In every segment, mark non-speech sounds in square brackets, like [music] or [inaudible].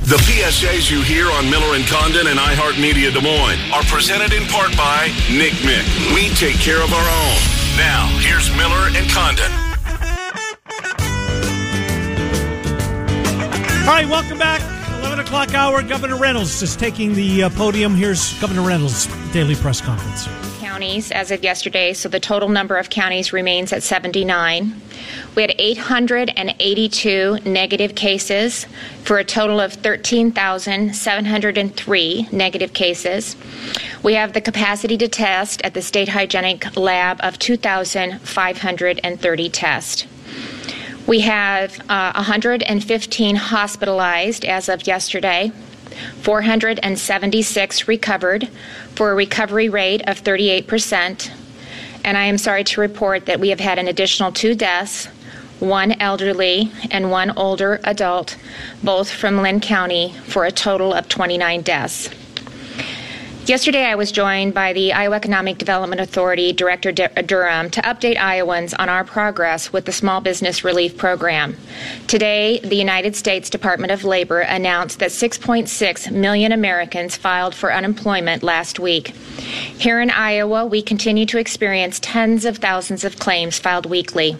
The PSAs you hear on Miller and Condon and iHeartMedia Des Moines are presented in part by Nick Mick. We take care of our own. Now, here's Miller and Condon. All right, welcome back. 11 o'clock hour. Governor Reynolds is taking the uh, podium. Here's Governor Reynolds' daily press conference. Counties as of yesterday, so the total number of counties remains at 79. We had 882 negative cases for a total of 13,703 negative cases. We have the capacity to test at the State Hygienic Lab of 2,530 tests. We have uh, 115 hospitalized as of yesterday, 476 recovered for a recovery rate of 38%. And I am sorry to report that we have had an additional two deaths one elderly and one older adult, both from Linn County, for a total of 29 deaths. Yesterday, I was joined by the Iowa Economic Development Authority Director uh, Durham to update Iowans on our progress with the Small Business Relief Program. Today, the United States Department of Labor announced that 6.6 million Americans filed for unemployment last week. Here in Iowa, we continue to experience tens of thousands of claims filed weekly.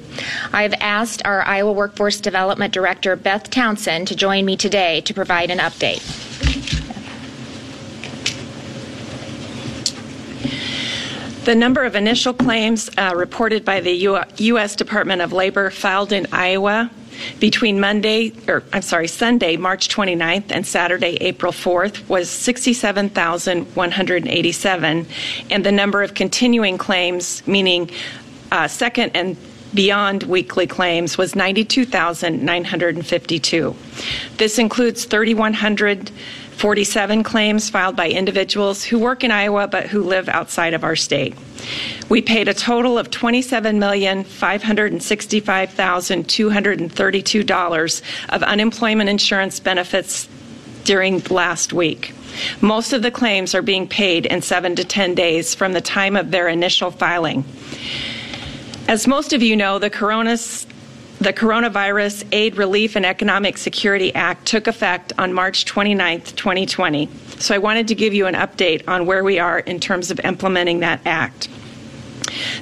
I have asked our Iowa Workforce Development Director, Beth Townsend, to join me today to provide an update. The number of initial claims uh, reported by the U- U.S. Department of Labor filed in Iowa between Monday, or I'm sorry, Sunday, March 29th, and Saturday, April 4th, was 67,187, and the number of continuing claims, meaning uh, second and beyond weekly claims, was 92,952. This includes 3,100. 47 claims filed by individuals who work in Iowa but who live outside of our state. We paid a total of $27,565,232 of unemployment insurance benefits during last week. Most of the claims are being paid in seven to 10 days from the time of their initial filing. As most of you know, the coronavirus the Coronavirus Aid, Relief, and Economic Security Act took effect on March 29, 2020. So I wanted to give you an update on where we are in terms of implementing that act.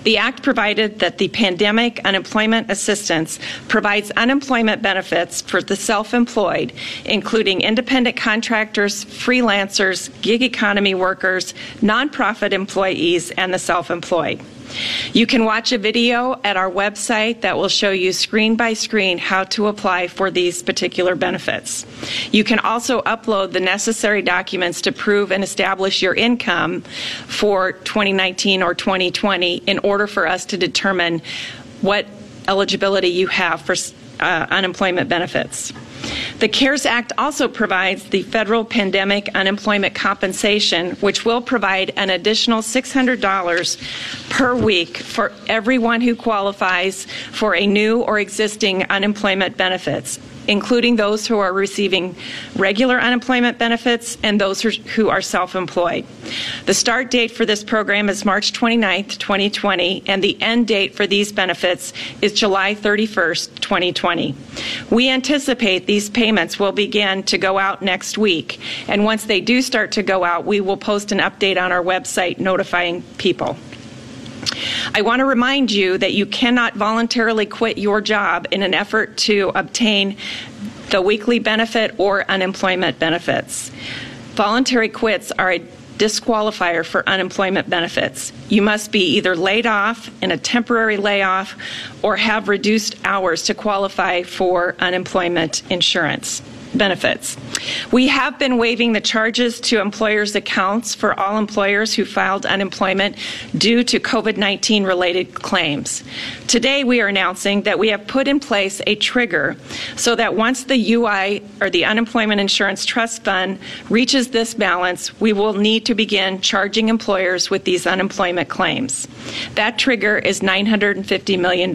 The Act provided that the Pandemic Unemployment Assistance provides unemployment benefits for the self employed, including independent contractors, freelancers, gig economy workers, nonprofit employees, and the self employed. You can watch a video at our website that will show you screen by screen how to apply for these particular benefits. You can also upload the necessary documents to prove and establish your income for 2019 or 2020 in order for us to determine what eligibility you have for uh, unemployment benefits. The CARES Act also provides the federal pandemic unemployment compensation, which will provide an additional $600 per week for everyone who qualifies for a new or existing unemployment benefits including those who are receiving regular unemployment benefits and those who are self employed. The start date for this program is March 29th, 2020, and the end date for these benefits is July 31st, 2020. We anticipate these payments will begin to go out next week, and once they do start to go out, we will post an update on our website notifying people. I want to remind you that you cannot voluntarily quit your job in an effort to obtain the weekly benefit or unemployment benefits. Voluntary quits are a disqualifier for unemployment benefits. You must be either laid off in a temporary layoff or have reduced hours to qualify for unemployment insurance. Benefits. We have been waiving the charges to employers' accounts for all employers who filed unemployment due to COVID 19 related claims. Today, we are announcing that we have put in place a trigger so that once the UI or the Unemployment Insurance Trust Fund reaches this balance, we will need to begin charging employers with these unemployment claims. That trigger is $950 million.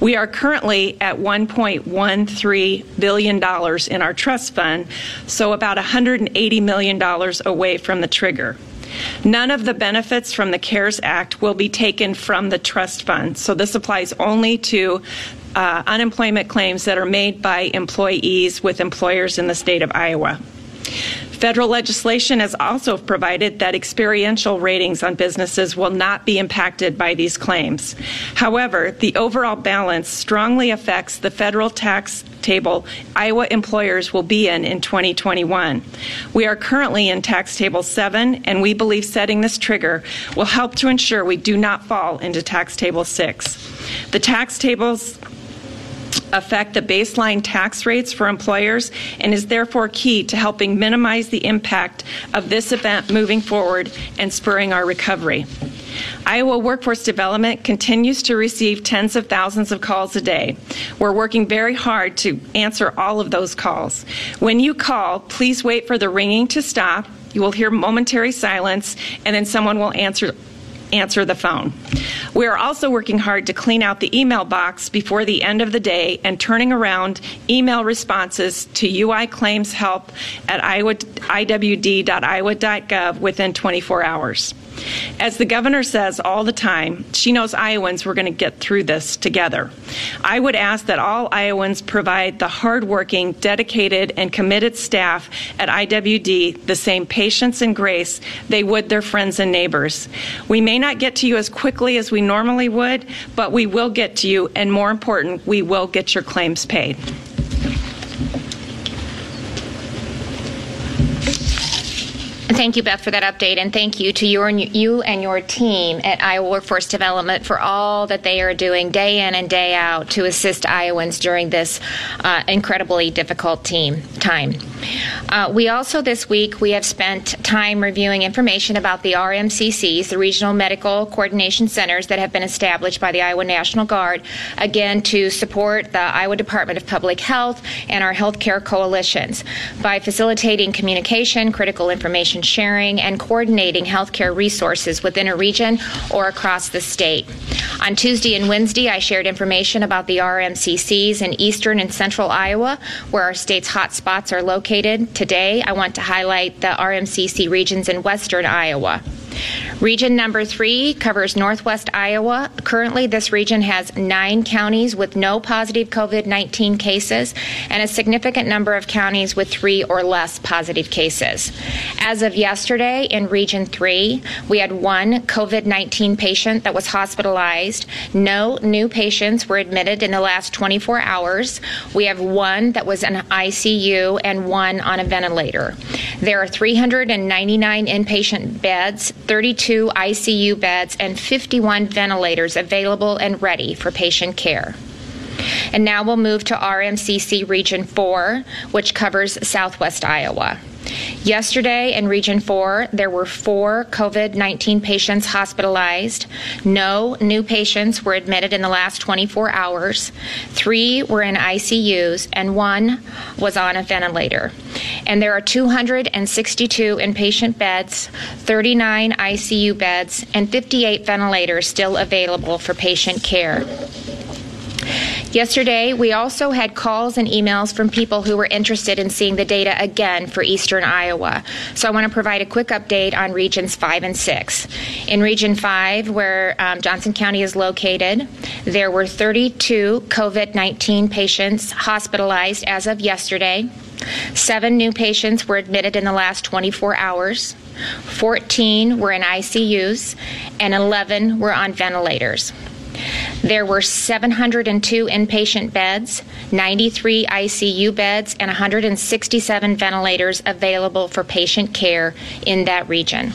We are currently at $1.13 billion in our trust fund, so about $180 million away from the trigger. None of the benefits from the CARES Act will be taken from the trust fund, so this applies only to uh, unemployment claims that are made by employees with employers in the state of Iowa. Federal legislation has also provided that experiential ratings on businesses will not be impacted by these claims. However, the overall balance strongly affects the federal tax table Iowa employers will be in in 2021. We are currently in tax table 7 and we believe setting this trigger will help to ensure we do not fall into tax table 6. The tax tables affect the baseline tax rates for employers and is therefore key to helping minimize the impact of this event moving forward and spurring our recovery. Iowa Workforce Development continues to receive tens of thousands of calls a day. We're working very hard to answer all of those calls. When you call, please wait for the ringing to stop. You will hear momentary silence, and then someone will answer answer the phone. We are also working hard to clean out the email box before the end of the day and turning around email responses to UI claims help at iwd.iowa.gov within 24 hours. As the governor says all the time, she knows Iowans we're going to get through this together. I would ask that all Iowans provide the hardworking, dedicated, and committed staff at IWD the same patience and grace they would their friends and neighbors. We may not get to you as quickly as we normally would, but we will get to you, and more important, we will get your claims paid. Thank you, Beth, for that update, and thank you to your, you and your team at Iowa Workforce Development for all that they are doing day in and day out to assist Iowans during this uh, incredibly difficult team time. Uh, we also this week we have spent time reviewing information about the RMCCs, the Regional Medical Coordination Centers that have been established by the Iowa National Guard, again to support the Iowa Department of Public Health and our healthcare coalitions by facilitating communication, critical information sharing, and coordinating healthcare resources within a region or across the state. On Tuesday and Wednesday, I shared information about the RMCCs in eastern and central Iowa, where our state's hot spots are located. Today, I want to highlight the RMCC regions in western Iowa. Region number three covers northwest Iowa. Currently, this region has nine counties with no positive COVID 19 cases and a significant number of counties with three or less positive cases. As of yesterday, in Region 3, we had one COVID 19 patient that was hospitalized. No new patients were admitted in the last 24 hours. We have one that was in ICU and one on a ventilator. There are 399 inpatient beds 32 ICU beds, and 51 ventilators available and ready for patient care. And now we'll move to RMCC Region 4, which covers southwest Iowa. Yesterday in Region 4, there were four COVID 19 patients hospitalized. No new patients were admitted in the last 24 hours. Three were in ICUs, and one was on a ventilator. And there are 262 inpatient beds, 39 ICU beds, and 58 ventilators still available for patient care. Yesterday, we also had calls and emails from people who were interested in seeing the data again for eastern Iowa. So I want to provide a quick update on regions 5 and 6. In Region 5, where um, Johnson County is located, there were 32 COVID 19 patients hospitalized as of yesterday. Seven new patients were admitted in the last 24 hours. 14 were in ICUs, and 11 were on ventilators. There were 702 inpatient beds, 93 ICU beds, and 167 ventilators available for patient care in that region.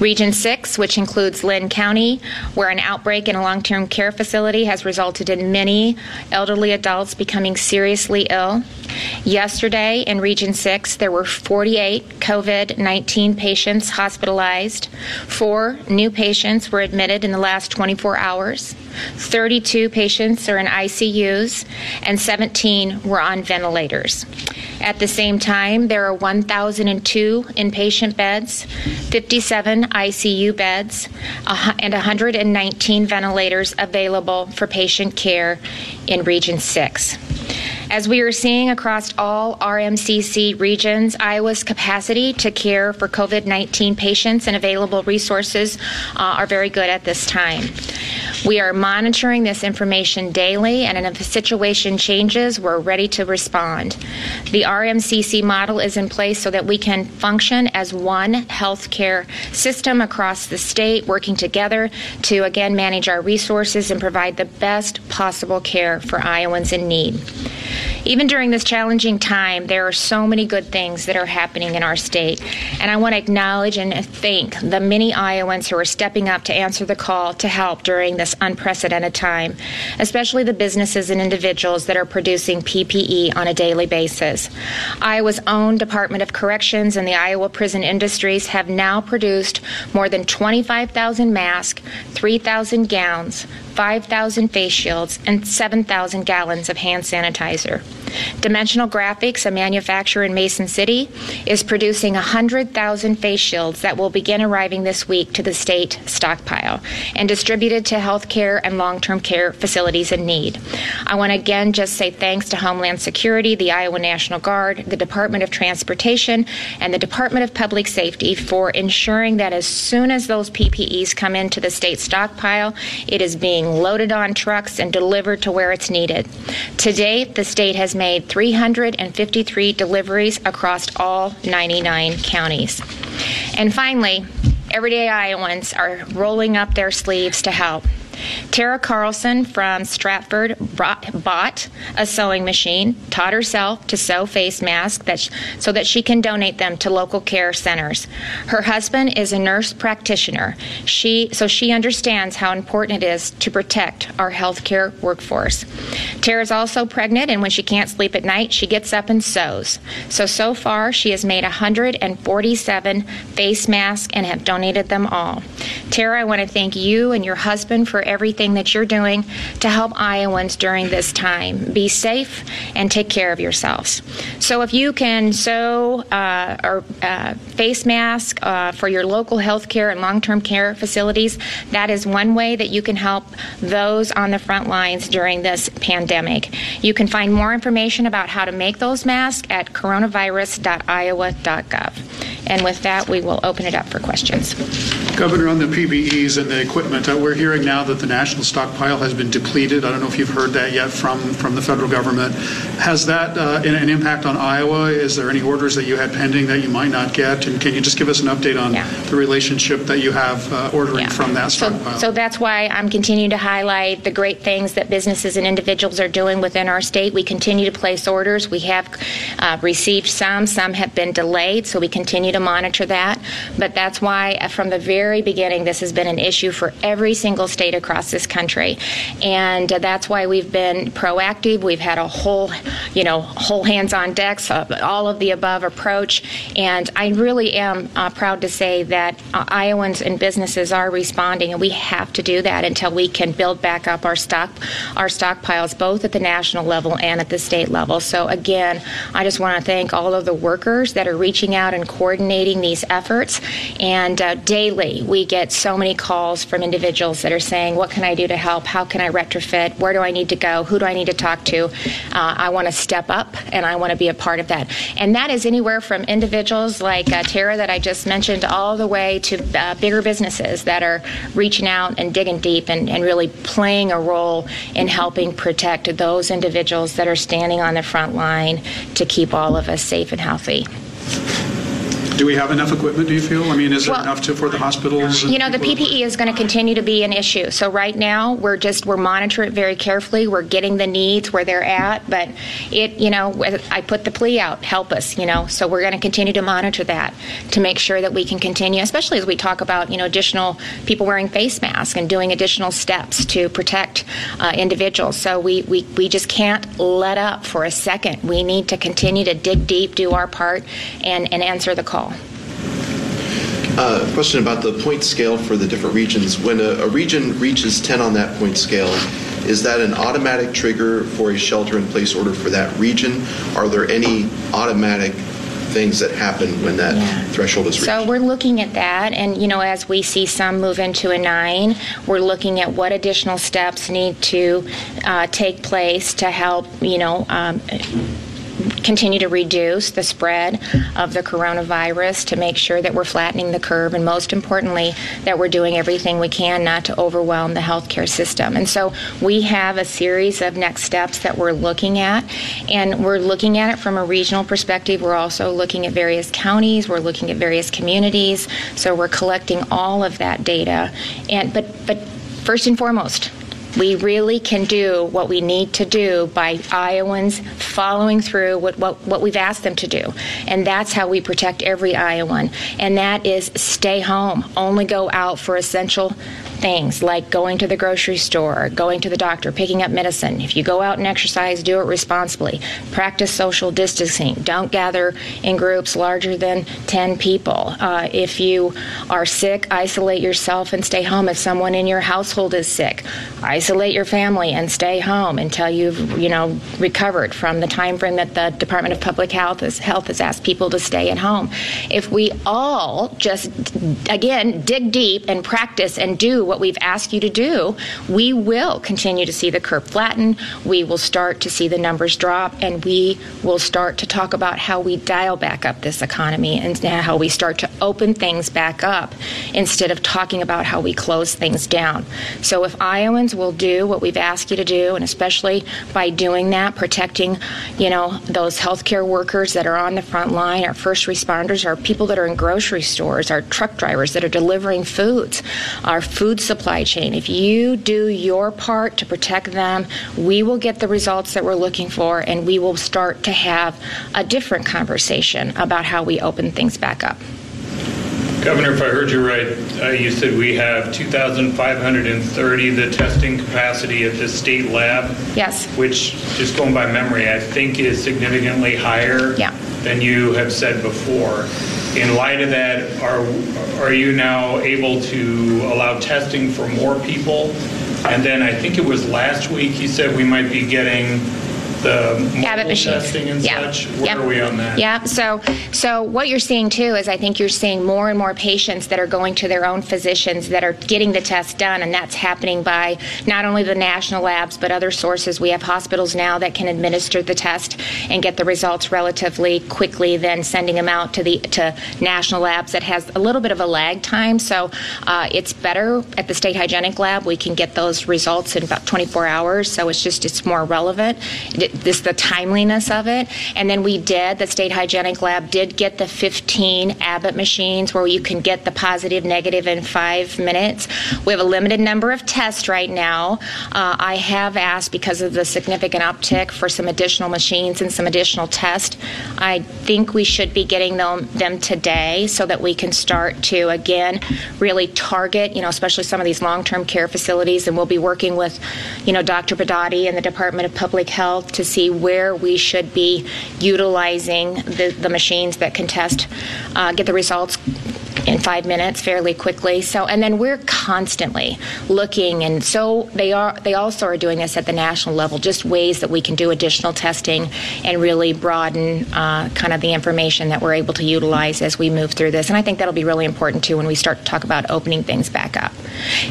Region 6, which includes Linn County, where an outbreak in a long term care facility has resulted in many elderly adults becoming seriously ill. Yesterday in Region 6, there were 48 COVID 19 patients hospitalized. Four new patients were admitted in the last 24 hours. 32 patients are in ICUs, and 17 were on ventilators. At the same time, there are 1,002 inpatient beds, 57 ICU beds, and 119 ventilators available for patient care in Region 6. As we are seeing across all RMCC regions, Iowa's capacity to care for COVID 19 patients and available resources uh, are very good at this time. We are monitoring this information daily, and if the situation changes, we're ready to respond. The RMCC model is in place so that we can function as one healthcare system across the state, working together to again manage our resources and provide the best possible care for Iowans in need. Even during this challenging time, there are so many good things that are happening in our state. And I want to acknowledge and thank the many Iowans who are stepping up to answer the call to help during this unprecedented time, especially the businesses and individuals that are producing PPE on a daily basis. Iowa's own Department of Corrections and the Iowa prison industries have now produced more than 25,000 masks, 3,000 gowns, 5,000 face shields, and 7,000 gallons of hand sanitizer. Dimensional Graphics, a manufacturer in Mason City, is producing 100,000 face shields that will begin arriving this week to the state stockpile and distributed to healthcare and long term care facilities in need. I want to again just say thanks to Homeland Security, the Iowa National Guard, the Department of Transportation, and the Department of Public Safety for ensuring that as soon as those PPEs come into the state stockpile, it is being loaded on trucks and delivered to where it's needed. To date, the state has made 353 deliveries across all 99 counties. And finally, everyday Iowans are rolling up their sleeves to help. Tara Carlson from Stratford bought a sewing machine, taught herself to sew face masks that sh- so that she can donate them to local care centers. Her husband is a nurse practitioner. She so she understands how important it is to protect our healthcare workforce. Tara is also pregnant, and when she can't sleep at night, she gets up and sews. So so far, she has made 147 face masks and have donated them all. Tara, I want to thank you and your husband for everything that you're doing to help Iowans during this time. Be safe and take care of yourselves. So if you can sew uh, or uh, face mask uh, for your local health care and long-term care facilities, that is one way that you can help those on the front lines during this pandemic. You can find more information about how to make those masks at coronavirus.iowa.gov. And with that, we will open it up for questions. Governor, on the PPEs and the equipment, uh, we're hearing now that the national stockpile has been depleted. I don't know if you've heard that yet from, from the federal government. Has that uh, an, impact on Iowa? Is there any orders that you had pending that you might not get? And can you just give us an update on yeah. the relationship that you have uh, ordering yeah. from that stockpile? So, so that's why I'm continuing to highlight the great things that businesses and individuals are doing within our state. We continue to place orders. We have uh, received some, some have been delayed, so we continue to monitor that. But that's why, uh, from the very beginning, this has been an issue for every single state across this country, and uh, that's why we've been proactive. We've had a whole, you know, whole hands on decks, uh, all of the above approach, and I really am uh, proud to say that uh, Iowans and businesses are responding, and we have to do that until we can build back up our stock, our stockpiles, both at the national level and at the state level. So again, I just want to thank all of the workers that are reaching out and coordinating these efforts, and uh, daily we get so many calls from individuals that are saying, "What can I do to help? How can I retrofit? Where do I need to go? Who do I need to talk to? Uh, I want to step up and I want to be a part of that. And that is anywhere from individuals like uh, Tara that I just mentioned all the way to uh, bigger businesses that are reaching out and digging deep and, and really playing a role in helping protect those individuals that are standing on the front line to keep all of us safe and healthy. Do we have enough equipment, do you feel? I mean, is there Well, enough to, for the hospitals? You know, the? PPE is going to continue to be an issue. So right now, we're just, we're monitoring it very carefully. We're getting the needs where they're at, but it, you know, I put the plea out, help us, you know. So we're going to continue to monitor that to make sure that we can continue, especially as we talk about, you know, additional people wearing face masks and doing additional steps to protect uh, individuals. So we, we, we just can't let up for a second. We need to continue to dig deep, do our part, and, and answer the call. Uh, question about the point scale for the different regions. When a, a region reaches 10 on that point scale, is that an automatic trigger for a shelter in place order for that region? Are there any automatic things that happen when that Yeah. threshold is reached? So we're looking at that, and you know, as we see some move into a nine, we're looking at what additional steps need to uh, take place to help, you know, um, continue to reduce the spread of the coronavirus, to make sure that we're flattening the curve, and most importantly, that we're doing everything we can not to overwhelm the healthcare system. And so we have a series of next steps that we're looking at, and we're looking at it from a regional perspective. We're also looking at various counties, we're looking at various communities, so we're collecting all of that data. And but but first and foremost, we really can do what we need to do by Iowans following through with what, what we've asked them to do. And that's how we protect every Iowan. And that is stay home. Only go out for essential things like going to the grocery store, going to the doctor, picking up medicine. If you go out and exercise, do it responsibly. Practice social distancing. Don't gather in groups larger than 10 people. Uh, if you are sick, isolate yourself and stay home. If someone in your household is sick, isolate your family and stay home until you've, you know, recovered from the time frame that the Department of Public Health has, Health has asked people to stay at home. If we all just, again, dig deep and practice and do what we've asked you to do, we will continue to see the curve flatten. We will start to see the numbers drop, and we will start to talk about how we dial back up this economy and how we start to open things back up instead of talking about how we close things down. So if Iowans will do what we've asked you to do, and especially by doing that, protecting, you know, those healthcare workers that are on the front line, our first responders, our people that are in grocery stores, our truck drivers that are delivering foods, our food supply chain. If you do your part to protect them, we will get the results that we're looking for, and we will start to have a different conversation about how we open things back up. Governor, if I heard you right, uh, you said we have 2,530 the testing capacity at the state lab. Yes. Which, just going by memory, I think is significantly higher Yeah. than you have said before. In light of that, are are you now able to allow testing for more people? And then I think it was last week you said we might be getting the Abbott machines. testing and yeah. such. Where Yep. are we on that? Yeah. So, so what you're seeing too is I think you're seeing more and more patients that are going to their own physicians that are getting the test done, and that's happening by not only the national labs but other sources. We have hospitals now that can administer the test and get the results relatively quickly, then sending them out to the to national labs that has a little bit of a lag time. So uh, it's better at the state hygienic lab. We can get those results in about 24 hours. So it's just it's more relevant. It- This the timeliness of it, and then we did the state hygienic lab did get the 15 Abbott machines where you can get the positive negative in five minutes. We have a limited number of tests right now. Uh, I have asked because of the significant uptick for some additional machines and some additional tests. I think we should be getting them them today so that we can start to again really target, you know, especially some of these long-term care facilities, and we'll be working with, you know, Dr. Pedati and the Department of Public Health to see where we should be utilizing the, the machines that can test, uh, get the results in five minutes fairly quickly. So, and then we're constantly looking, and so they are. They also are doing this at the national level, just ways that we can do additional testing and really broaden uh, kind of the information that we're able to utilize as we move through this. And I think that'll be really important too when we start to talk about opening things back up.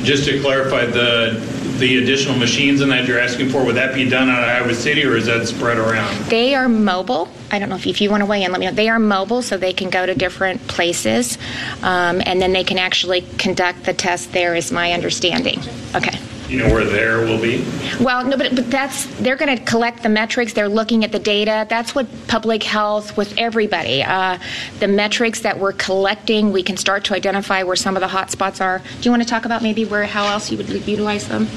Just to clarify, the the additional machines and that you're asking for, would that be done out of Iowa City or is that spread around? They are mobile. I don't know if, if you want to weigh in, let me know. They are mobile, so they can go to different places, um, and then they can actually conduct the test there, is my understanding. Okay. you know, where there will be? Well, no, but, but that's they're going to collect the metrics. They're looking at the data. That's what public health with everybody. Uh, the metrics that we're collecting, we can start to identify where some of the hot spots are. Do you want to talk about maybe where how else you would utilize them?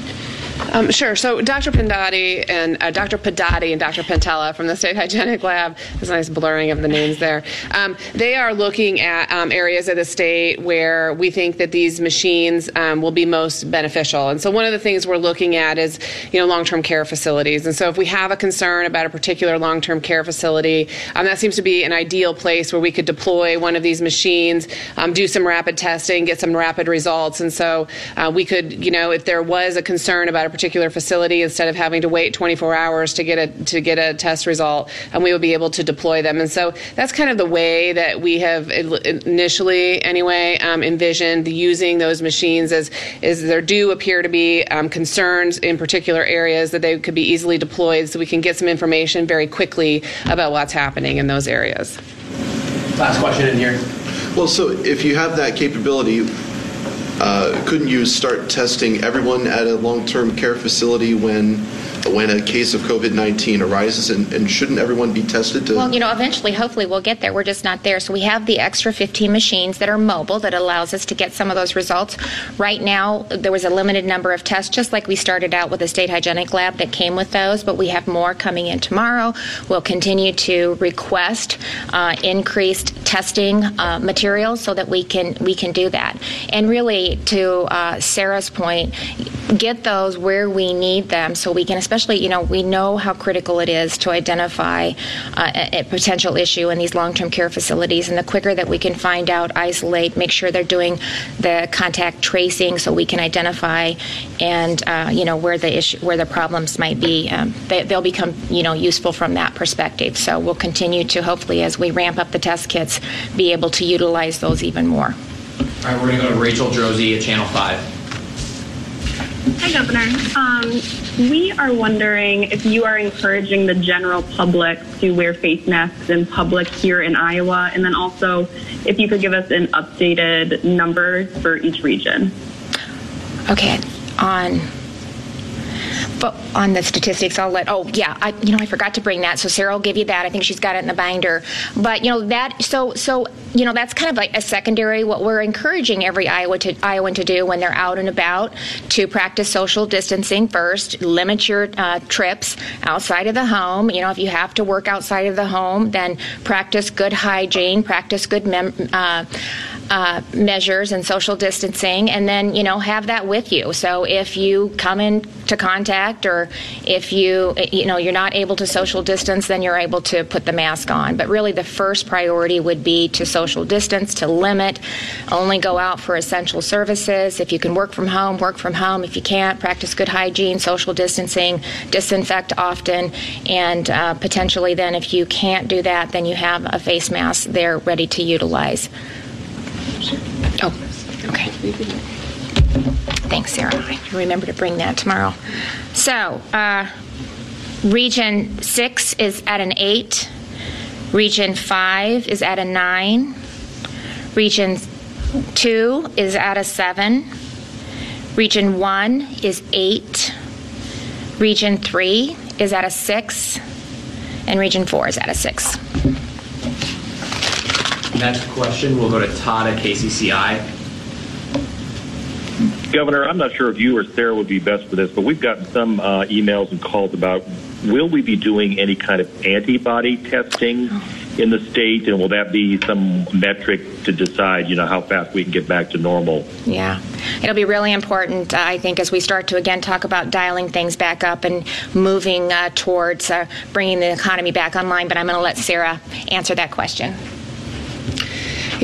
Um, sure. So Dr. Pendati and uh, Dr. Pedati and Dr. Pentella from the State Hygienic Lab, there's a nice blurring of the names there. Um, they are looking at um, areas of the state where we think that these machines um, will be most beneficial. And so one of the things we're looking at is, you know, long-term care facilities. And so if we have a concern about a particular long-term care facility, um, that seems to be an ideal place where we could deploy one of these machines, um, do some rapid testing, get some rapid results. And so uh, we could, you know, if there was a concern about a particular facility instead of having to wait 24 hours to get a to get a test result, and we would be able to deploy them. And so that's kind of the way that we have initially, anyway, um, envisioned using those machines. As is there do appear to be um, concerns in particular areas that they could be easily deployed, so we can get some information very quickly about what's happening in those areas. Last question in here. Well, so if you have that capability, Uh, couldn't you start testing everyone at a long-term care facility when when a case of COVID 19 arises, and, and, shouldn't everyone be tested? To- well, you know, eventually, hopefully, we'll get there. We're just not there. So we have the extra 15 machines that are mobile that allows us to get some of those results. Right now, there was a limited number of tests, just like we started out with the state hygienic lab that came with those, but we have more coming in tomorrow. We'll continue to request uh, increased testing uh, materials so that we can we can do that. And really, to uh, Sarah's point, get those where we need them so we can, especially you know, we know how critical it is to identify uh, a, a, potential issue in these long-term care facilities, and the quicker that we can find out, isolate, make sure they're doing the contact tracing, so we can identify and uh, you know where the issue, where the problems might be, um, they, they'll become you know useful from that perspective. So we'll continue to hopefully, as we ramp up the test kits, be able to utilize those even more. All right, we're going to go to Rachel Droese at Channel 5. Hi, Governor. Um, we are wondering if you are encouraging the general public to wear face masks in public here in Iowa, and then also if you could give us an updated number for each region. Okay, on but on the statistics, I'll let. Oh yeah, I you know I forgot to bring that. So Sarah will give you that. I think she's got it in the binder. But you know that so so you know that's kind of like a secondary. What we're encouraging every Iowa to, Iowan to do when they're out and about to practice social distancing first. Limit your uh, trips outside of the home. You know if you have to work outside of the home, then practice good hygiene. Practice good mem- uh, uh, measures and social distancing, and then you know have that with you. So if you come into contact, or if you you know you're not able to social distance, then you're able to put the mask on. But really, the first priority would be to social distance, to limit, only go out for essential services. If you can work from home, work from home. If you can't, practice good hygiene, social distancing, disinfect often, and uh, potentially then if you can't do that, then you have a face mask there ready to utilize. Oh, okay. Thanks, Sarah. I remember to bring that tomorrow. So, uh, Region 6 is at an 8. Region 5 is at a 9. Region 2 is at a 7. Region 1 is 8. Region 3 is at a 6. And Region 4 is at a 6. Next question, we'll go to Todd at KCCI. Governor, I'm not sure if you or Sarah would be best for this, but we've gotten some uh, emails and calls about will we be doing any kind of antibody testing in the state, and will that be some metric to decide, you know, how fast we can get back to normal? Yeah, it'll be really important, uh, I think, as we start to again talk about dialing things back up and moving uh, towards uh, bringing the economy back online. But I'm going to let Sarah answer that question.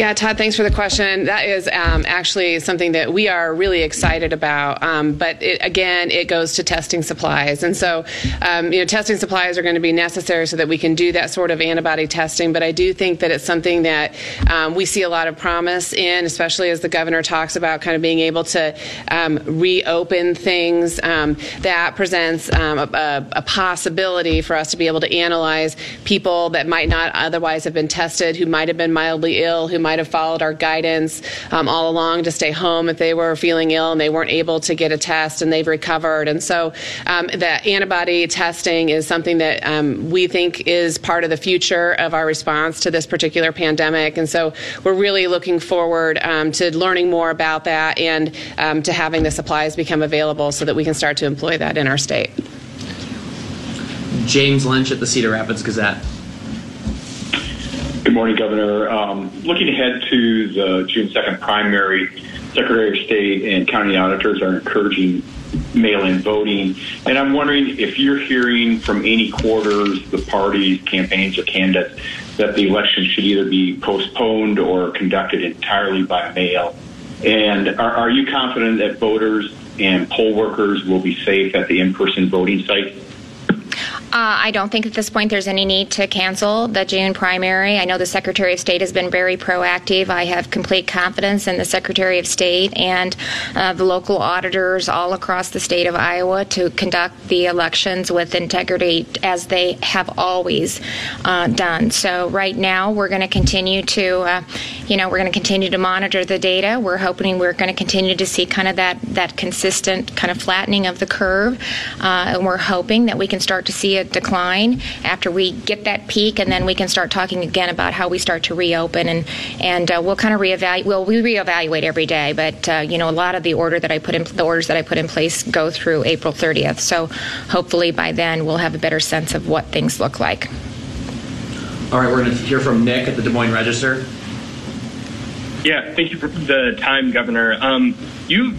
Yeah, Todd, thanks for the question. That is um, actually something that we are really excited about. Um, but it, again, it goes to testing supplies, and so um, you know, testing supplies are going to be necessary so that we can do that sort of antibody testing. But I do think that it's something that um, we see a lot of promise in, especially as the governor talks about kind of being able to um, reopen things. Um, that presents a, a, a possibility for us to be able to analyze people that might not otherwise have been tested, who might have been mildly ill, who might might have followed our guidance um, all along to stay home if they were feeling ill and they weren't able to get a test and they've recovered. And so um, the antibody testing is something that um, we think is part of the future of our response to this particular pandemic. And so we're really looking forward um, to learning more about that and um, to having the supplies become available so that we can start to employ that in our state. James Lynch at the Cedar Rapids Gazette. Good morning, Governor. Um, looking ahead to the June 2nd primary, Secretary of State and county auditors are encouraging mail-in voting. And I'm wondering if you're hearing from any quarters, the parties, campaigns, or candidates that the election should either be postponed or conducted entirely by mail. And are, are you confident that voters and poll workers will be safe at the in-person voting sites? Uh, I don't think at this point there's any need to cancel the June primary. I know the Secretary of State has been very proactive. I have complete confidence in the Secretary of State and uh, the local auditors all across the state of Iowa to conduct the elections with integrity as they have always uh, done. So right now we're going to continue to, uh, you know, we're going to continue to monitor the data. We're hoping we're going to continue to see kind of that that consistent kind of flattening of the curve, uh, and we're hoping that we can start to see decline after we get that peak, and then we can start talking again about how we start to reopen, and and uh, we'll kind of reevaluate. Well, we reevaluate every day, but uh, you know, a lot of the order that I put in, the orders that I put in place go through April 30th. So hopefully by then we'll have a better sense of what things look like. All right, we're going to hear from Nick at the Des Moines Register. Yeah, thank you for the time, Governor. Um, you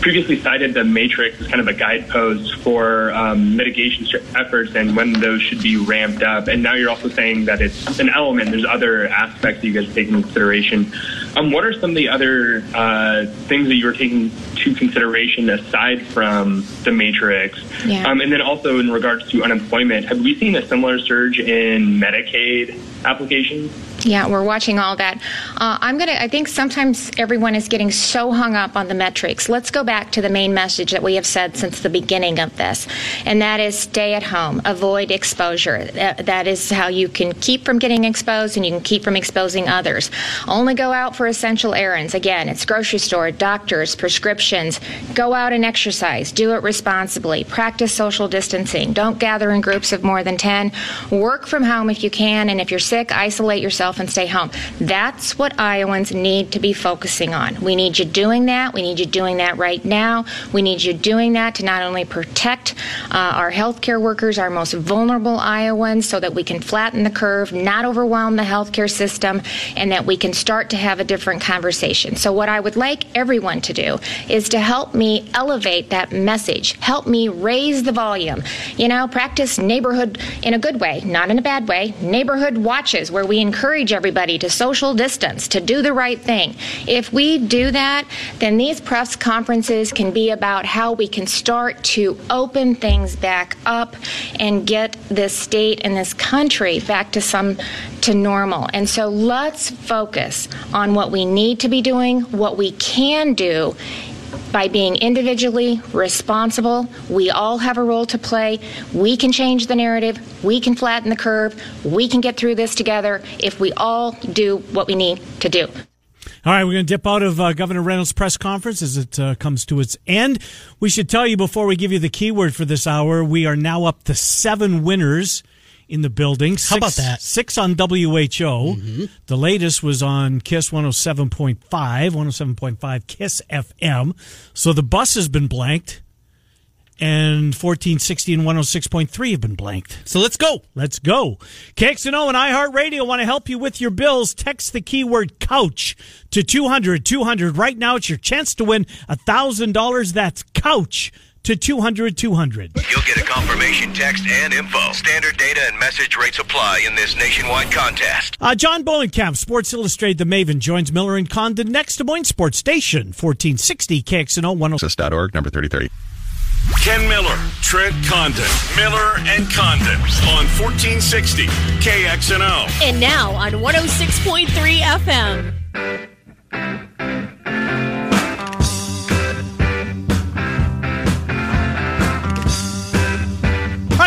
previously cited the matrix as kind of a guidepost for um, mitigation efforts and when those should be ramped up. And now you're also saying that it's an element. There's other aspects that you guys take into consideration. Um, what are some of the other uh, things that you are taking to consideration aside from the matrix? Yeah. Um, and then also in regards to unemployment, have we seen a similar surge in Medicaid applications? Yeah, we're watching all that. Uh, I'm gonna. I think sometimes everyone is getting so hung up on the metrics. Let's go back to the main message that we have said since the beginning of this, and that is stay at home, avoid exposure. That, that is how you can keep from getting exposed, and you can keep from exposing others. Only go out for essential errands. Again, it's grocery store, doctors, prescriptions. Go out and exercise. Do it responsibly. Practice social distancing. Don't gather in groups of more than ten. Work from home if you can, and if you're sick, isolate yourself and stay home. That's what Iowans need to be focusing on. We need you doing that. We need you doing that right now. We need you doing that to not only protect uh, our healthcare workers, our most vulnerable Iowans, so that we can flatten the curve, not overwhelm the healthcare system, and that we can start to have a different conversation. So, what I would like everyone to do is to help me elevate that message, help me raise the volume. You know, practice neighborhood in a good way, not in a bad way, neighborhood where we encourage everybody to social distance, to do the right thing. If we do that, then these press conferences can be about how we can start to open things back up and get this state and this country back to some to normal. And so let's focus on what we need to be doing, what we can do by being individually responsible. We all have a role to play. We can change the narrative. We can flatten the curve. We can get through this together if we all do what we need to do. All right, we're going to dip out of uh, Governor Reynolds' press conference as it uh, comes to its end. We should tell you before we give you the keyword for this hour, we are now up to seven winners in the building. Six, How about that? Six on WHO. Mm-hmm. The latest was on Kiss 107.5, 107.5 Kiss FM. So the bus has been blanked. And 1460 and 106.3 have been blanked. So let's go. Let's go. KXNO and iHeartRadio want to help you with your bills. Text the keyword couch to 200 200. Right now, it's your chance to win $1,000. That's couch to 200 200. You'll get a confirmation text and info. Standard data and message rates apply in this nationwide contest. Uh, John Bohnenkamp, Sports Illustrated The Maven, joins Miller and Condon next Des Moines Sports Station, 1460 KXNO 106. org, number 3030. Ken Miller, Trent Condon, Miller and Condon on 1460 KXNO. And now on 106.3 FM.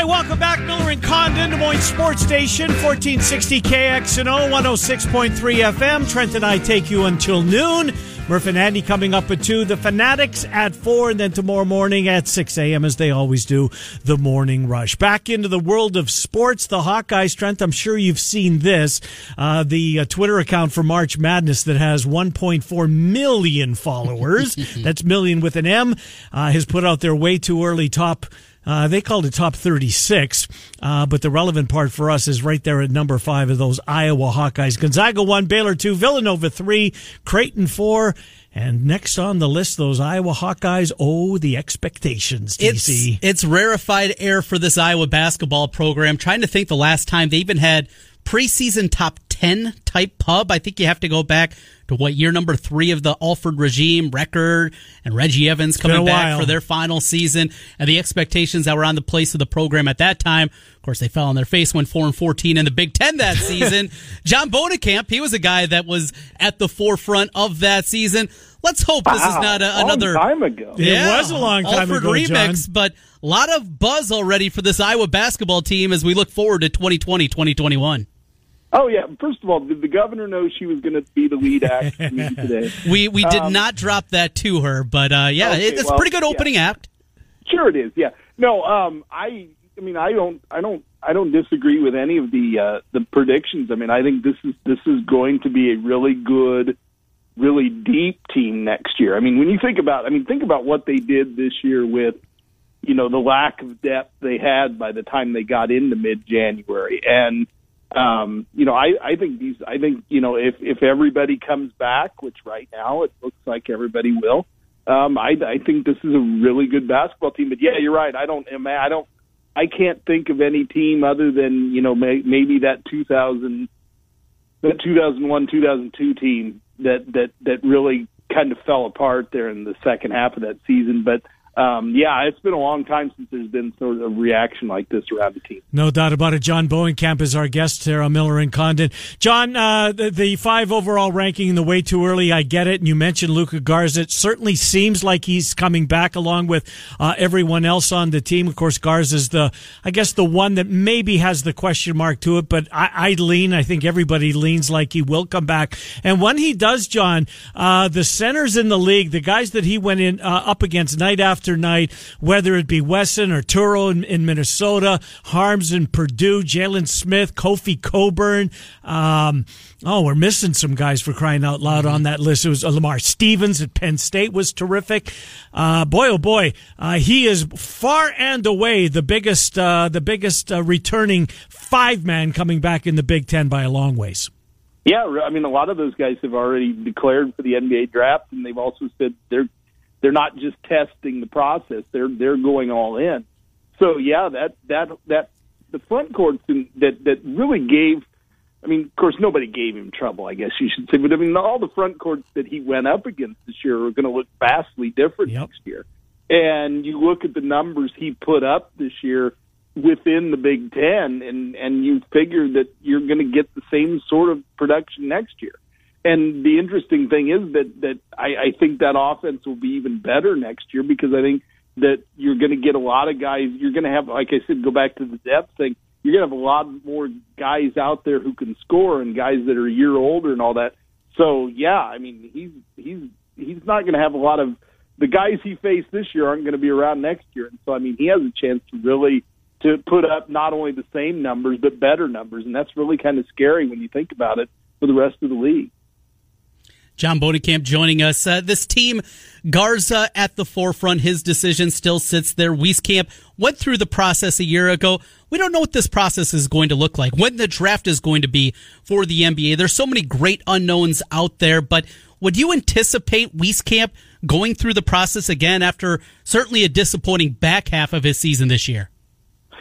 Welcome back, Miller and Condon. Des Moines Sports Station, 1460 KXNO, 106.3 FM. Trent and I take you until noon. Murph and Andy coming up at 2. The Fanatics at 4. And then tomorrow morning at 6 a.m., as they always do, the morning rush. Back into the world of sports, the Hawkeyes. Trent, I'm sure you've seen this. Uh, the uh, Twitter account for March Madness that has 1.4 million followers. [laughs] That's million with an M. Uh, has put out their way too early top uh, they called it top 36, uh, but the relevant part for us is right there at number five of those Iowa Hawkeyes. Gonzaga 1, Baylor 2, Villanova 3, Creighton 4. And next on the list, those Iowa Hawkeyes. Oh, the expectations, DC. It's, it's rarefied air for this Iowa basketball program. Trying to think the last time they even had preseason top 10 type pub. I think you have to go back to what year number three of the Alford regime Recker and Reggie Evans coming back while. for their final season and the expectations that were on the place of the program at that time. Of course, they fell on their face, went four and 14 in the Big Ten that [laughs] season. John Bohnenkamp, he was a guy that was at the forefront of that season. Let's hope this wow. is not a, another time ago. Yeah, it was a long time Alford ago, remix, John. but a lot of buzz already for this Iowa basketball team as we look forward to 2020, 2021. Oh yeah. First of all, did the governor know she was going to be the lead [laughs] act today? we we did um, not drop that to her, but uh, yeah, okay, it's well, a pretty good opening yeah. act. Sure, it is. Yeah. No, um, I I mean, I don't, I don't, I don't disagree with any of the uh, the predictions. I mean, I think this is this is going to be a really good, really deep team next year. I mean, when you think about, I mean, think about what they did this year with, you know, the lack of depth they had by the time they got into mid January, and um, you know, I, I think these, I think, you know, if, if everybody comes back, which right now it looks like everybody will, um, I, I think this is a really good basketball team. But yeah, you're right. I don't, I don't, I can't think of any team other than, you know, may, maybe that 2000, that 2001, 2002 team that, that, that really kind of fell apart there in the second half of that season. But, um, yeah, it's been a long time since there's been sort of a reaction like this around the team. No doubt about it. John Bohnenkamp is our guest here on Miller and Condon. John, uh, the, the, five overall ranking the way too early. I get it. And you mentioned Luka Garza. It certainly seems like he's coming back along with uh, everyone else on the team. Of course, Garza is the, I guess, the one that maybe has the question mark to it. But I, I lean. I think everybody leans like he will come back. And when he does, John, uh, the centers in the league, the guys that he went in uh, up against night after after night, whether it be Wesson or Turo in, in Minnesota, Haarms in Purdue, Jalen Smith, Kofi Coburn. Um, oh, we're missing some guys for crying out loud on that list. It was uh, Lamar Stevens at Penn State was terrific. Uh, boy, oh boy, uh, he is far and away the biggest, uh, the biggest uh, returning five man coming back in the Big Ten by a long ways. Yeah, I mean, a lot of those guys have already declared for the NBA draft, and they've also said they're they're not just testing the process; they're they're going all in. So yeah, that that that the front courts that that really gave. I mean, of course, nobody gave him trouble. I guess you should say, but I mean, all the front courts that he went up against this year are going to look vastly different yep. next year. And you look at the numbers he put up this year within the Big Ten, and and you figure that you're going to get the same sort of production next year. And the interesting thing is that that I, I think that offense will be even better next year because I think that you're going to get a lot of guys. You're going to have, like I said, go back to the depth thing. You're going to have a lot more guys out there who can score and guys that are a year older and all that. So yeah, I mean he's he's he's not going to have a lot of the guys he faced this year aren't going to be around next year. And so I mean he has a chance to really to put up not only the same numbers but better numbers, and that's really kind of scary when you think about it for the rest of the league. John Bohnenkamp joining us. Uh, this team, Garza at the forefront. His decision still sits there. Wieskamp went through the process a year ago. We don't know what this process is going to look like, when the draft is going to be for the NBA. There's so many great unknowns out there, but would you anticipate Wieskamp going through the process again after certainly a disappointing back half of his season this year?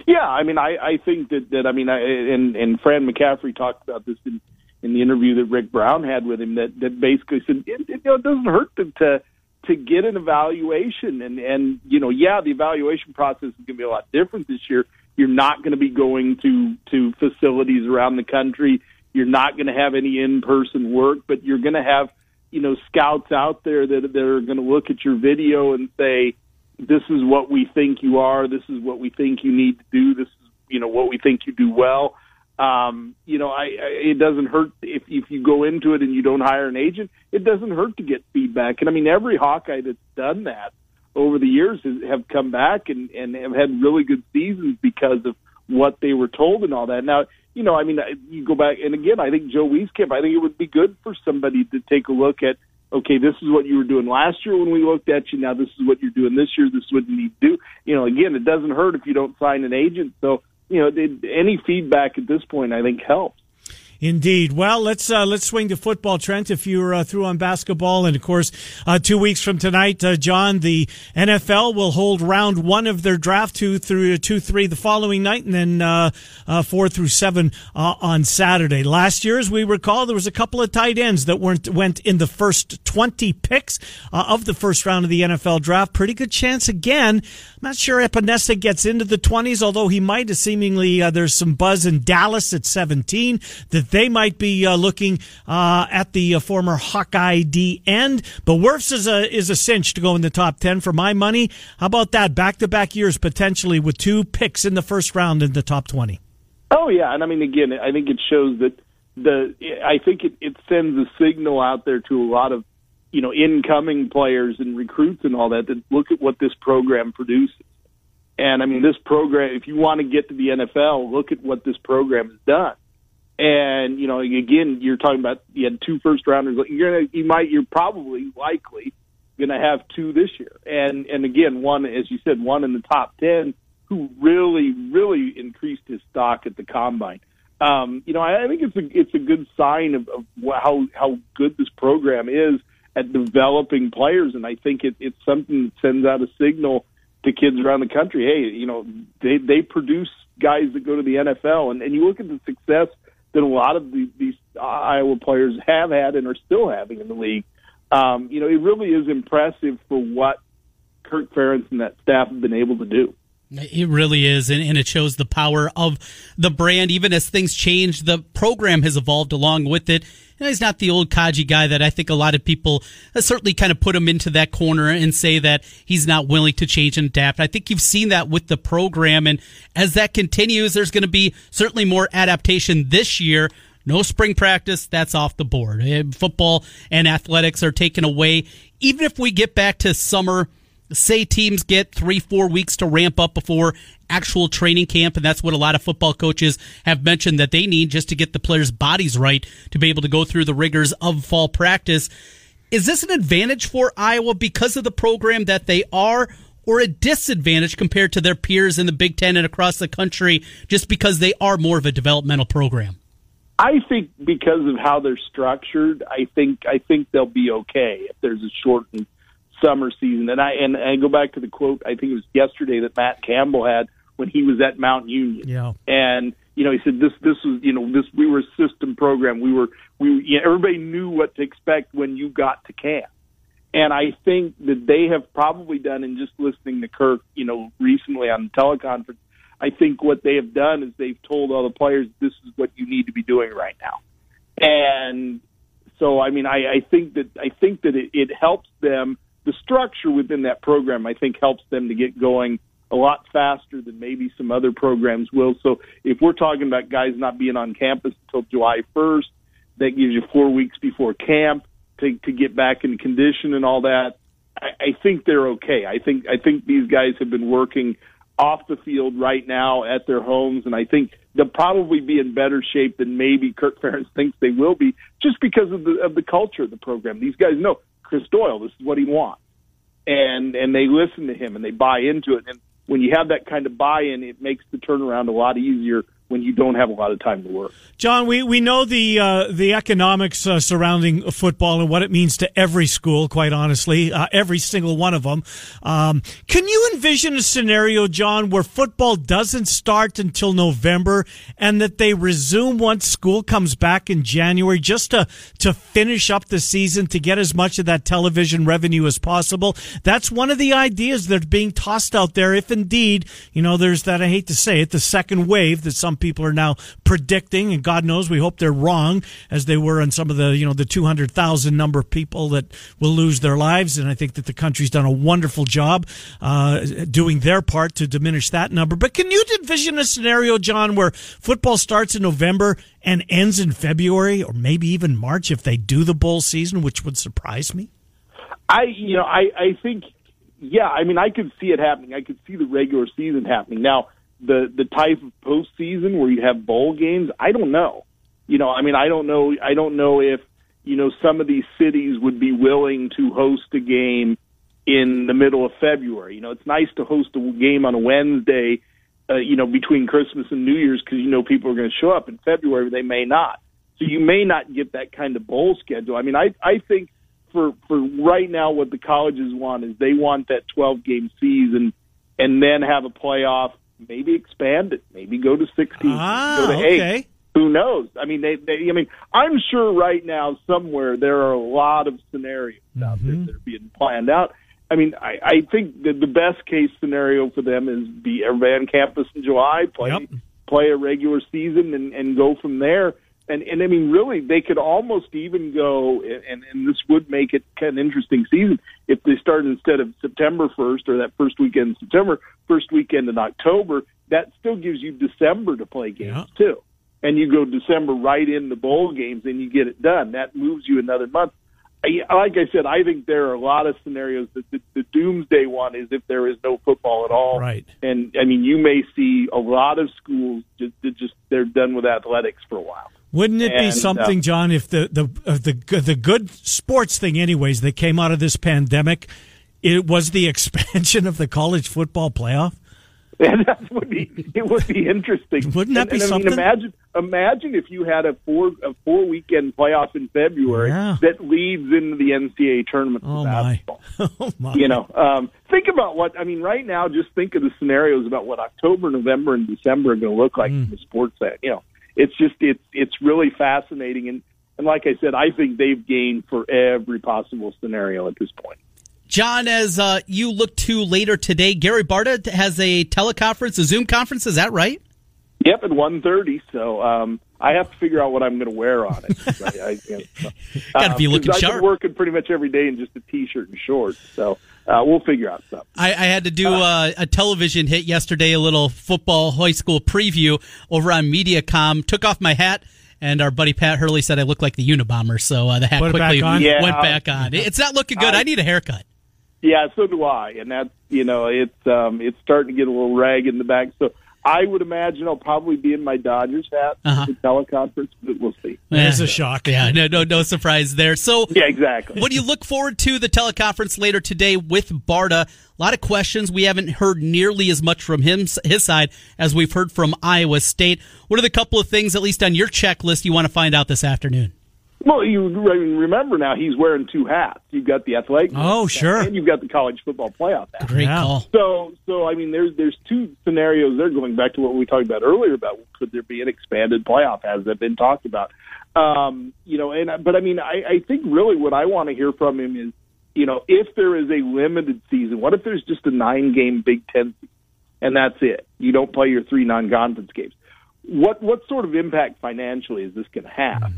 Yeah, I mean, I, I think that, that I mean, I, and, and Fran McCaffery talked about this in in the interview that Rick Brown had with him that that basically said it, it, you know, it doesn't hurt to, to to get an evaluation and and you know yeah the evaluation process is going to be a lot different this year. You're not going to be going to to facilities around the country. You're not going to have any in person work, but you're going to have you know scouts out there that that are going to look at your video and say this is what we think you are. This is what we think you need to do. This is you know what we think you do well. Um, you know, I, I it doesn't hurt if if you go into it and you don't hire an agent. It doesn't hurt to get feedback, and I mean every Hawkeye that's done that over the years has, have come back and and have had really good seasons because of what they were told and all that. Now, you know, I mean, you go back and again, I think Joe Wieskamp. I think it would be good for somebody to take a look at. Okay, this is what you were doing last year when we looked at you. Now this is what you're doing this year. This is what you need to do. You know, again, it doesn't hurt if you don't sign an agent. So, you know, any feedback at this point, I think helps. Indeed. Well, let's uh, let's swing to football, Trent. If you're uh, through on basketball, and of course, uh, two weeks from tonight, uh, John, the NFL will hold round one of their draft two through two three the following night, and then uh, uh, four through seven on Saturday. Last year, as we recall, there was a couple of tight ends that weren't went in the first twenty picks of the first round of the NFL draft. Pretty good chance again. I'm not sure Epenesa gets into the twenties, although he might. Seemingly, there's some buzz in Dallas at seventeen. The they might be uh, looking uh, at the uh, former Hawkeye D end. But Wirfs is a is a cinch to go in the top ten for my money. How about that? Back to back years potentially with two picks in the first round in the top twenty. Oh yeah, and I mean again, I think it shows that the I think it, it sends a signal out there to a lot of you know incoming players and recruits and all that that look at what this program produces. And I mean, this program, if you want to get to the NFL, look at what this program has done. And you know, again, you're talking about you had two first rounders. You're gonna, you might, you're probably likely going to have two this year. And and again, one as you said, one in the top ten who really, really increased his stock at the combine. Um, you know, I, I think it's a it's a good sign of, of how how good this program is at developing players, and I think it, it's something that sends out a signal to kids around the country. Hey, you know, they they produce guys that go to the NFL, and and you look at the success that a lot of the, these Iowa players have had and are still having in the league. Um, you know, it really is impressive for what Kirk Ferentz and that staff have been able to do. It really is, and, and, it shows the power of the brand. Even as things change, the program has evolved along with it. And he's not the old Kaji guy that I think a lot of people uh, certainly kind of put him into that corner and say that he's not willing to change and adapt. I think you've seen that with the program, and as that continues, there's going to be certainly more adaptation this year. No spring practice, that's off the board. Uh, football and athletics are taken away. Even if we get back to summer say teams get three, four weeks to ramp up before actual training camp. And that's what a lot of football coaches have mentioned that they need just to get the players' bodies right to be able to go through the rigors of fall practice. Is this an advantage for Iowa because of the program that they are? Or a disadvantage compared to their peers in the Big Ten and across the country just because they are more of a developmental program? I think because of how they're structured, I think I think they'll be okay if there's a shortened summer season. And I and I go back to the quote I think it was yesterday that Matt Campbell had when he was at Mount Union. Yeah. And you know he said this this was you know this we were a system program. We were we you know, everybody knew what to expect when you got to camp. And I think that they have probably done in just listening to Kirk, you know, recently on the teleconference. I think what they have done is they've told all the players this is what you need to be doing right now. And so I mean I, I think that I think that it, it helps them the structure within that program, I think, helps them to get going a lot faster than maybe some other programs will. So if we're talking about guys not being on campus until July 1st, that gives you four weeks before camp to, to get back in condition and all that. I, I think they're okay. I think I think these guys have been working off the field right now at their homes, and I think they'll probably be in better shape than maybe Kirk Ferentz thinks they will be, just because of the of the culture of the program. These guys know Chris Doyle. This is what he wants, and and they listen to him and they buy into it. And when you have that kind of buy-in, it makes the turnaround a lot easier when you don't have a lot of time to work. John, we, we know the uh, the economics uh, surrounding football and what it means to every school. Quite honestly, uh, every single one of them. Um, can you envision a scenario, John, where football doesn't start until November and that they resume once school comes back in January, just to to finish up the season to get as much of that television revenue as possible? That's one of the ideas that are being tossed out there. If indeed, you know, there's that I hate to say it, the second wave that some some people are now predicting, and God knows we hope they're wrong, as they were on some of the you know the two hundred thousand number of people that will lose their lives. And I think that the country's done a wonderful job uh, doing their part to diminish that number. But can you envision a scenario, John, where football starts in November and ends in February, or maybe even March if they do the bowl season, which would surprise me? I, you know, I, I think, yeah, I mean, I could see it happening. I could see the regular season happening. Now, the the type of postseason where you have bowl games, I don't know. You know, I mean, I don't know. I don't know if you know some of these cities would be willing to host a game in the middle of February. You know, it's nice to host a game on a Wednesday, uh, you know, between Christmas and New Year's because you know people are going to show up. In February, they may not. So you may not get that kind of bowl schedule. I mean, I I think for for right now, what the colleges want is they want that 12 game season and then have a playoff. Maybe expand it. Maybe go to 16. Ah, go to okay. eight. Who knows? I mean, they, they. I mean, I'm sure right now somewhere there are a lot of scenarios out there that are being planned out. I mean, I, I think that the best case scenario for them is be everybody on campus in July, play play a regular season, and, and go from there. And and I mean, really, they could almost even go, and and this would make it kind of an interesting season if they started instead of September first or that first weekend in September, first weekend in October. That still gives you December to play games too, and you go December right in the bowl games, and you get it done. That moves you another month. I, like I said, I think there are a lot of scenarios that the, the doomsday one is if there is no football at all. Right. And I mean, you may see a lot of schools just just they're done with athletics for a while. Wouldn't it be something, uh, John, if the the uh, the the good sports thing, anyways, that came out of this pandemic, it was the [laughs] expansion of the college football playoff? And [laughs] that would be it would be interesting. [laughs] Wouldn't that And- be and I mean, something? imagine imagine if you had a four a four weekend playoff in February Yeah. that leads into the NCAA tournament. for Oh my! Oh my! You know, um, think about what I mean. Right now, just think of the scenarios about what October, November, and December are going to look like Mm. in the sports set. You know, it's just it's it's really fascinating, and and like I said, I think they've gained for every possible scenario at this point. John, as uh, you look to later today, Gary Barta has a teleconference, a Zoom conference. Is that right? Yep, at one thirty. So um, I have to figure out what I'm going to wear on it. [laughs] I, I, you know, Gotta be uh, 'cause looking I've sharp. been working pretty much every day in just a t-shirt and shorts. So uh, we'll figure out something. I, I had to do uh, a television hit yesterday, a little football high school preview over on MediaCom. Took off my hat, and our buddy Pat Hurley said I looked like the Unabomber, so uh, the hat Put quickly back on? Yeah. went back on. It's not looking good. I, I- need a haircut. Yeah, so do I, and that's you know it's um, it's starting to get a little rag in the back. So I would imagine I'll probably be in my Dodgers hat Uh-huh. at the teleconference, but we'll see. There's a shock. Yeah, no, no, no surprise there. So yeah, exactly. What do you look forward to the teleconference later today with Barta? A lot of questions. We haven't heard nearly as much from him, his side, as we've heard from Iowa State. What are the couple of things, at least on your checklist, you want to find out this afternoon? Well, you remember now he's wearing two hats. You've got the athletic, Oh, sure. and you've got the college football playoff hat. Great call. So, so I mean, there's there's two scenarios there. Going back to what we talked about earlier about could there be an expanded playoff? Has that been talked about? Um, you know, and but I mean, I, I think really what I want to hear from him is, you know, if there is a limited season, what if there's just a nine game Big Ten and that's it? You don't play your three non conference games. What what sort of impact financially is this going to have?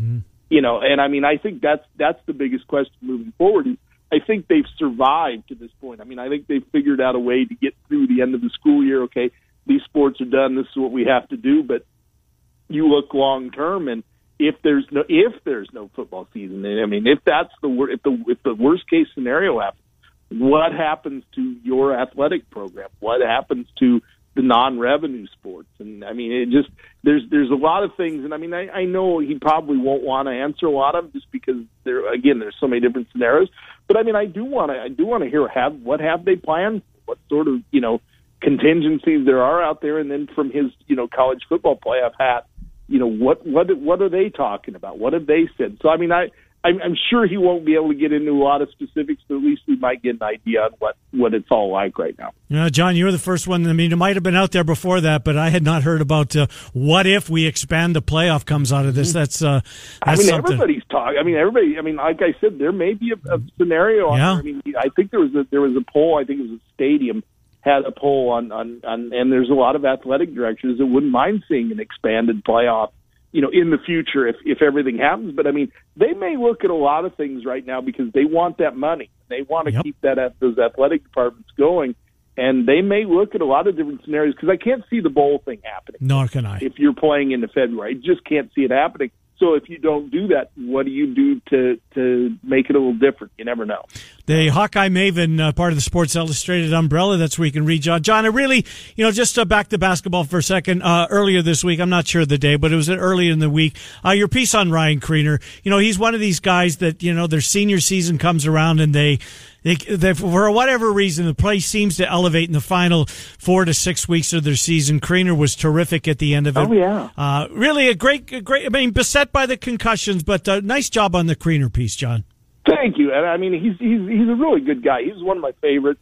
You know and i mean i think that's that's the biggest question moving forward is i think they've survived to this point. I mean i think they've figured out a way to get through the end of the school year. Okay these sports are done. This is what we have to do. But you look long term and if there's no if there's no football season i mean if that's the wor- if the if the worst case scenario happens what happens to your athletic program? What happens to the non-revenue sports. And i mean it just there's there's a lot of things. And i mean i, I know he probably won't want to answer a lot of them just because there again there's so many different scenarios. But i mean i do want to i do want to hear have what have they planned? What sort of you know contingencies there are out there? And then from his you know college football playoff hat you know what what what are they talking about? What have they said? So i mean i I'm, I'm sure he won't be able to get into a lot of specifics, but at least we might get an idea on what, what it's all like right now. Uh, John, you were the first one. I mean, it might have been out there before that, but I had not heard about uh, what if we expand the playoff comes out of this. That's uh, I mean, something. everybody's talking. I mean, everybody. I mean, like I said, there may be a, a scenario. On Yeah. I mean, I think there was a there was a poll. I think it was a stadium had a poll on, on, on, and there's a lot of athletic directors that wouldn't mind seeing an expanded playoff, you know, in the future if, if everything happens. But I mean, they may look at a lot of things right now because they want that money. They want to keep that at those athletic departments going. And they may look at a lot of different scenarios because I can't see the bowl thing happening Nor can I. if you're playing into February. I just can't see it happening. So if you don't do that, what do you do to to make it a little different? You never know. The Hawkeye Maven, uh, part of the Sports Illustrated umbrella. That's where you can read John. John, I really, you know, just uh, back to basketball for a second. Uh, earlier this week, I'm not sure the day, but it was early in the week. Uh, your piece on Ryan Kriener. You know, he's one of these guys that you know their senior season comes around and they. They, they, for whatever reason, the play seems to elevate in the final four to six weeks of their season. Kriener was terrific at the end of it. Oh, yeah. uh, really a great, a great. I mean, beset by the concussions, but uh, nice job on the Kriener piece, John. Thank you. And I mean, he's he's he's a really good guy. He's one of my favorites.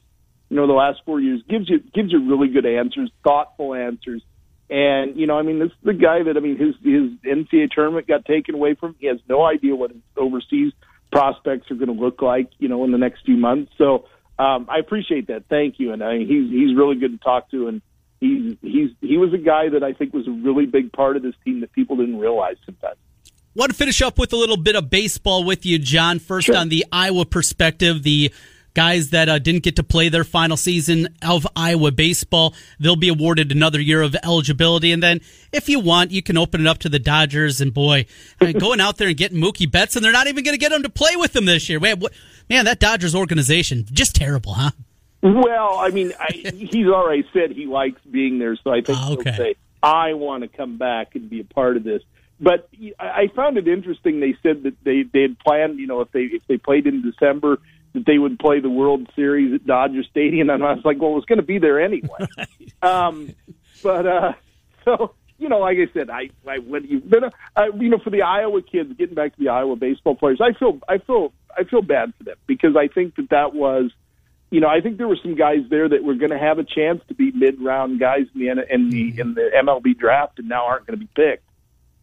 You know, the last four years gives you gives you really good answers, thoughtful answers. And you know, I mean, this is the guy that I mean, his his NCAA tournament got taken away from. him. He has no idea what overseas prospects are going to look like. You know, in the next few months. So um, I appreciate that. Thank you. And I mean, he's he's really good to talk to, and he's he's he was a guy that I think was a really big part of this team that people didn't realize sometimes. Want to finish up with a little bit of baseball with you, John. First, on the Iowa perspective, the guys that uh, didn't get to play their final season of Iowa baseball, they'll be awarded another year of eligibility. And then, if you want, you can open it up to the Dodgers. And boy, I mean, going out there and getting Mookie Betts, and they're not even going to get him to play with them this year. Man, what, man, that Dodgers organization just terrible, huh? Well, I mean, I, he's already said he likes being there, so I think Ah, okay. he'll say, "I want to come back and be a part of this." But I I found it interesting. They said that they they had planned, you know, if they if they played in December, that they would play the World Series at Dodger Stadium, and I was like, "Well, it's going to be there anyway." [laughs] um, but uh, so you know, like I said, I I when you but uh, you know for the Iowa kids getting back to the Iowa baseball players, I feel I feel I feel bad for them because I think that that was you know, I think there were some guys there that were going to have a chance to be mid-round guys in the in the in the MLB draft, and now aren't going to be picked.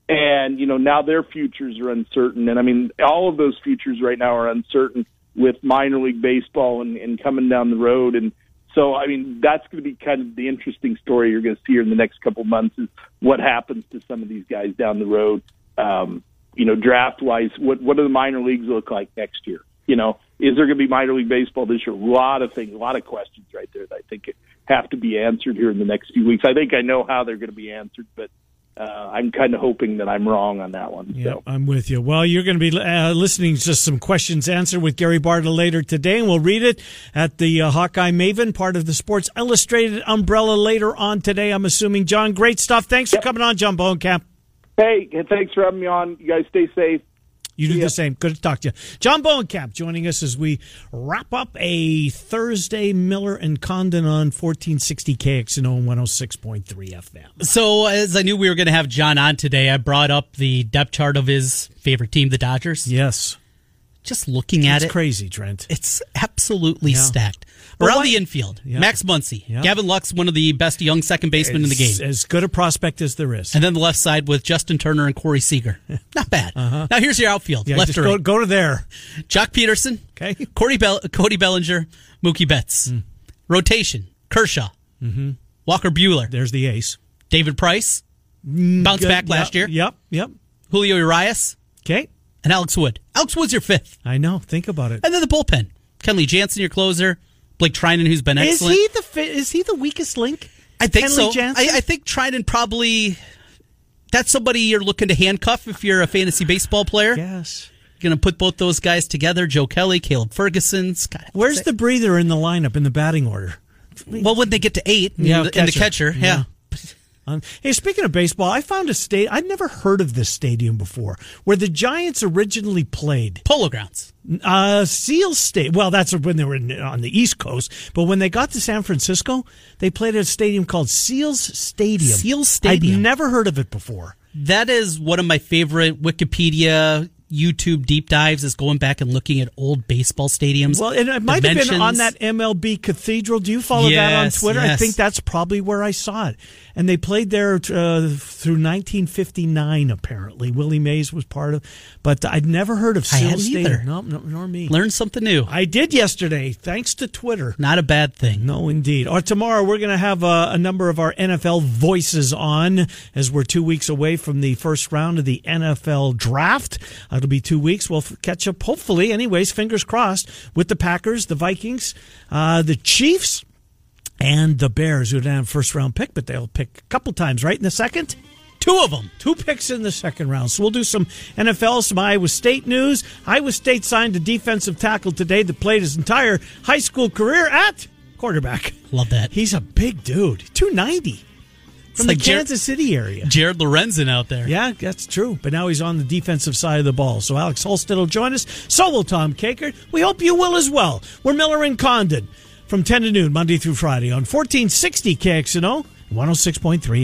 And you know, now their futures are uncertain. And I mean, all of those futures right now are uncertain with minor league baseball and, and coming down the road. And so, I mean, that's going to be kind of the interesting story you're going to see here in the next couple months is what happens to some of these guys down the road. Um, you know, draft wise, what what do the minor leagues look like next year? You know, is there going to be minor league baseball this year? A lot of things, a lot of questions right there that I think have to be answered here in the next few weeks. I think I know how they're going to be answered, but uh, I'm kind of hoping that I'm wrong on that one. Yeah, So. I'm with you. Well, you're going to be uh, listening to some questions answered with Gary Barta later today, and we'll read it at the uh, Hawkeye Maven, part of the Sports Illustrated umbrella later on today. I'm assuming, John. Great stuff. Thanks for coming on, John Bohnenkamp. Hey, thanks for having me on. You guys stay safe. You do the same. Good to talk to you. John Bohnenkamp joining us as we wrap up a Thursday Miller and Condon on 1460 KXNO and 106.3 FM. So, as I knew we were going to have John on today, I brought up the depth chart of his favorite team, the Dodgers. Yes. Just looking at it. It's it, crazy, Trent. It's absolutely Yeah. stacked. Around why- the infield, Yeah. Max Muncy, Yeah. Gavin Lux, one of the best young second basemen in the game. As good a prospect as there is. And then the left side with Justin Turner and Corey Seager. [laughs] Not bad. Now here's your outfield. Uh-huh. Left to go, right. go to there. Joc Pederson. Okay. [laughs] Cody, Bell- Cody Bellinger, Mookie Betts. Hmm. Rotation. Kershaw. Mm-hmm. Walker Buehler. There's the ace. David Price. Bounced good. back last Yep, year. Yep, yep. Julio Urias. Okay. And Alex Wood. Alex Wood's your fifth. I know. Think about it. And then the bullpen. Kenley Jansen, your closer. Blake Treinen, who's been excellent. Is he the fi- is he the weakest link? I think Kenley so. Jansen? I, I think Treinen probably. That's somebody you're looking to handcuff if you're a fantasy baseball player. Yes. Going to put both those guys together Joe Kelly, Caleb Ferguson. Scott. Where's the breather in the lineup in the batting order? Well, when they get to eight, Yeah, and, the, and the catcher. catcher, yeah. Um, hey, speaking of baseball, I found a state I'd never heard of this stadium before, where the Giants originally played. Polo Grounds. Uh, Seal State. Well, that's when they were in, on the East Coast. But when they got to San Francisco, they played at a stadium called Seals Stadium. Seals Stadium. I'd never heard of it before. That is one of my favorite Wikipedia YouTube deep dives is going back and looking at old baseball stadiums. Well, and it might have been on that MLB Cathedral. Do you follow that on Yes, Twitter? I think that's probably where I saw it. And they played there uh, through 1959. Apparently, Willie Mays was part of. But I'd never heard of I Seal Stadium. either. No, no, nor me. Learn something new. I did yesterday, thanks to Twitter. Not a bad thing. No, indeed. Or tomorrow, we're going to have uh, a number of our NFL voices on as we're two weeks away from the first round of the NFL draft. Uh, It'll be two weeks. We'll f- catch up, hopefully, anyways, fingers crossed, with the Packers, the Vikings, uh, the Chiefs, and the Bears, who didn't have a first round pick, but they'll pick a couple times, right? In the second? Two of them. Two picks in the second round. So we'll do some NFL, some Iowa State news. Iowa State signed a defensive tackle today that played his entire high school career at quarterback. Love that. He's a big dude. 290 from like the Kansas City area. Jared Lorenzen out there. Yeah, that's true. But now he's on the defensive side of the ball. So Alex Halsted will join us. So will Tom Kakert. We hope you will as well. We're Miller and Condon from 10 to noon, Monday through Friday on 1460 KXNO, 106.3